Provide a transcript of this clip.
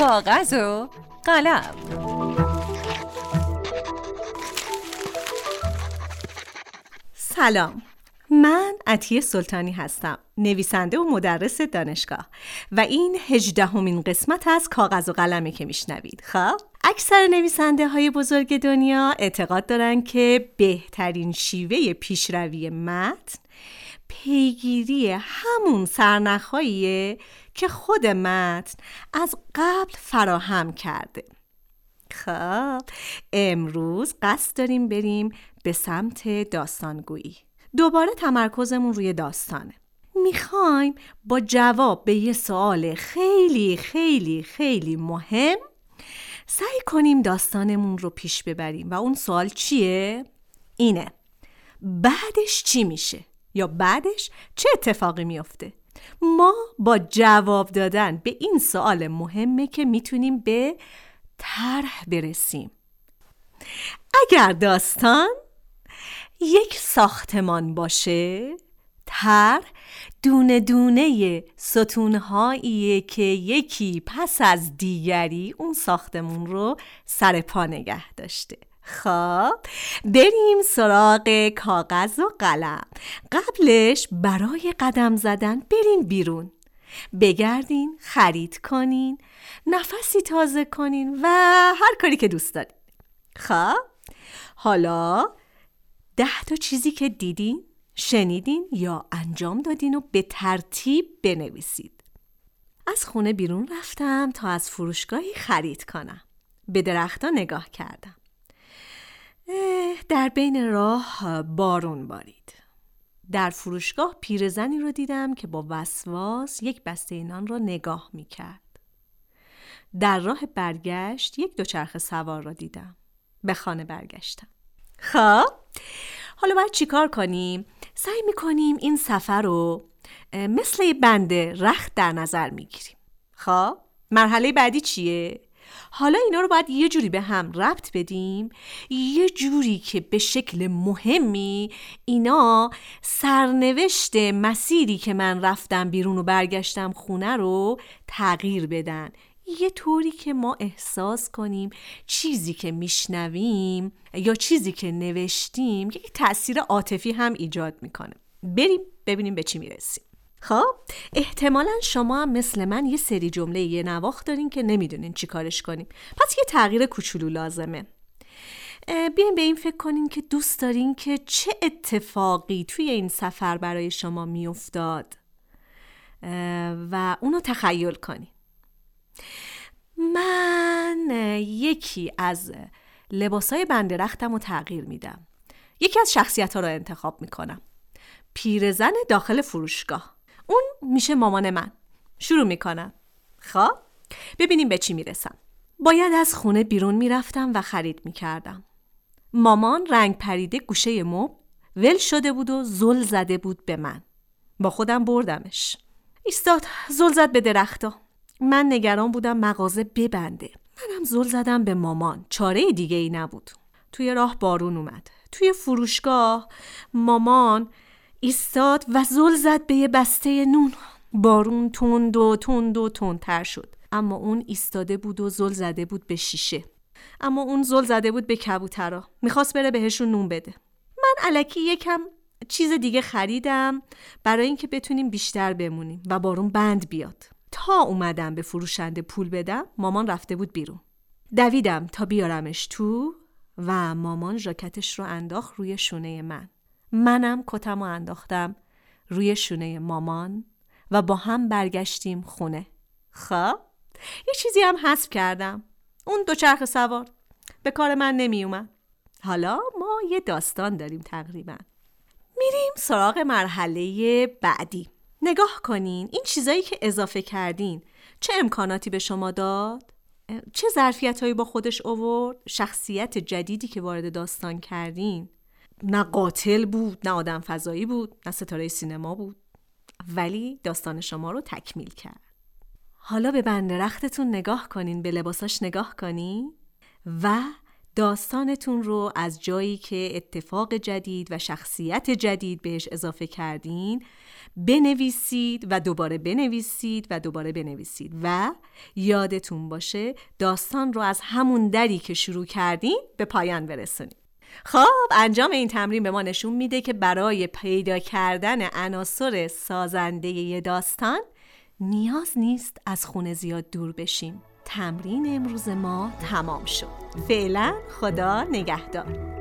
کاغذ و قلم. سلام. من عطیه سلطانی هستم نویسنده و مدرس دانشگاه و این هجدهمین قسمت از کاغذ و قلمه که میشنوید. خب اکثر نویسنده های بزرگ دنیا اعتقاد دارن که بهترین شیوه پیشروی متن پیگیری همون سرنخهاییه که خود متن از قبل فراهم کرده. خب امروز قصد داریم بریم به سمت داستانگویی. دوباره تمرکزمون روی داستانه. می‌خوایم با جواب به یه سوال خیلی خیلی خیلی مهم سعی کنیم داستانمون رو پیش ببریم. و اون سوال چیه؟ اینه. بعدش چی میشه؟ یا بعدش چه اتفاقی میافته؟ ما با جواب دادن به این سوال مهمه که می‌تونیم به طرح برسیم اگر داستان یک ساختمان باشه تر دونه دونه ستونهاییه که یکی پس از دیگری اون ساختمون رو سر پا نگه داشته خب بریم سراغ کاغذ و قلم. قبلش برای قدم زدن برین بیرون. بگردین خرید کنین نفسی تازه کنین و هر کاری که دوست دارین. خب حالا ده تا چیزی که دیدین شنیدین یا انجام دادین و به ترتیب بنویسید. از خونه بیرون رفتم تا از فروشگاهی خرید کنم. به درختها نگاه کردم. در بین راه بارون بارید در فروشگاه پیرزنی رو دیدم که با وسواس یک بسته نان را نگاه می کرد. در راه برگشت یک دوچرخه سوار را دیدم. به خانه برگشتم. خب حالا باید چیکار کنیم؟ سعی می‌کنیم این سفر رو مثل بنده رخت در نظر می‌گیریم. خب مرحله بعدی چیه؟ حالا اینا رو باید یه جوری به هم ربط بدیم. یه جوری که به شکل مهمی اینا سرنوشت مسیری که من رفتم بیرون و برگشتم خونه رو تغییر بدن. یه طوری که ما احساس کنیم چیزی که میشنویم یا چیزی که نوشتیم یک تاثیر عاطفی هم ایجاد می‌کنه. بریم ببینیم به چی می‌رسیم. خب احتمالا شما هم مثل من یه سری جمله یه نواخت دارین که نمی‌دونین چی کارش کنیم. پس یه تغییر کوچولو لازمه. بیاین به این فکر کنین که دوست دارین که چه اتفاقی توی این سفر برای شما میافتاد. و اونو تخیل کنین. من یکی از لباسای بند رختم رو تغییر میدم. یکی از شخصیت ها رو انتخاب می‌کنم. پیرزن داخل فروشگاه. میشه مامان من. شروع می‌کنم. خب؟ ببینیم به چی می‌رسم. باید از خونه بیرون می‌رفتم و خرید می‌کردم. مامان رنگ پریده گوشه مب ول شده بود و زل زده بود به من. با خودم بردمش. ایستاد زل زد به درختا من نگران بودم مغازه ببنده. منم زل زدم به مامان. چاره دیگه ای نبود. توی راه بارون اومد. توی فروشگاه مامان ایستاد و زل زد به یه بسته نون. بارون تند و تند و تندتر شد. اما اون ایستاده بود و زل زده بود به شیشه. اما اون زل زده بود به کبوترا. می‌خواست بره بهشون نون بده. من علکی یکم چیز دیگه خریدم برای اینکه بتونیم بیشتر بمونیم و بارون بند بیاد. تا اومدم به فروشنده پول بدم مامان رفته بود بیرون. دویدم تا بیارمش تو و مامان ژاکتش رو انداخت روی شونه من. منم کتم و انداختم روی شونه مامان و با هم برگشتیم خونه خب یه چیزی هم حذف کردم اون دوچرخ سوار به کار من نمی اومد حالا ما یه داستان داریم تقریبا میریم سراغ مرحله بعدی نگاه کنین این چیزایی که اضافه کردین چه امکاناتی به شما داد؟ چه ظرفیت هایی با خودش اوورد؟ شخصیت جدیدی که وارد داستان کردین؟ نه قاتل بود نه آدم فضایی بود نه ستاره سینما بود. ولی داستان شما رو تکمیل کرد. حالا به بند رختتون نگاه کنین به لباساش نگاه کنین و داستانتون رو از جایی که اتفاق جدید و شخصیت جدید بهش اضافه کردین بنویسید و دوباره بنویسید و دوباره بنویسید و یادتون باشه داستان رو از همون دری که شروع کردین به پایان برسونید خب انجام این تمرین به ما نشون میده که برای پیدا کردن عناصر سازنده ی داستان نیاز نیست از خونه زیاد دور بشیم. تمرین امروز ما تمام شد. فعلا خدا نگهدار.